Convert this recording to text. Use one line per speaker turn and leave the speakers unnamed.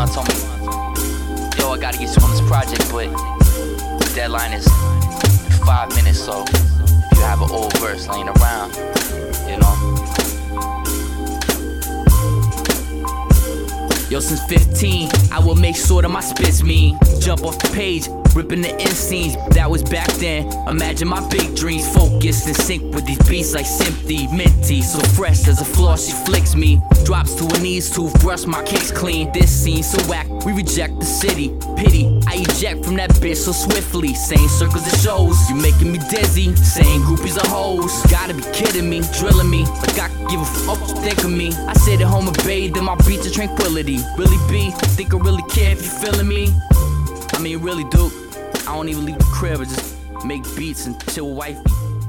Quan told me, yo, I gotta get you on this project, but the deadline is five minutes, so if you have an old verse laying around, you know. Yo, since 15, I will make sure that my spits mean. Jump off the page, ripping the scenes. That was back then. Imagine my big dreams, focused and sync with these beats like Simply Minty. So fresh as a floss, she flicks me. Drops to her knees, toothbrush, my kicks clean. This scene so whack, we reject the city. Pity, I eject from that bitch so swiftly. Same circles it shows, you making me dizzy. Saying groupies are hoes. Gotta be kidding me, drilling me. Like I can give a fuck what you think of me. I sit at home and bathe in my beach of tranquility. Really be, think I really care if you feeling me. I mean, really do. I don't even leave the crib, I just make beats and chill with wifey.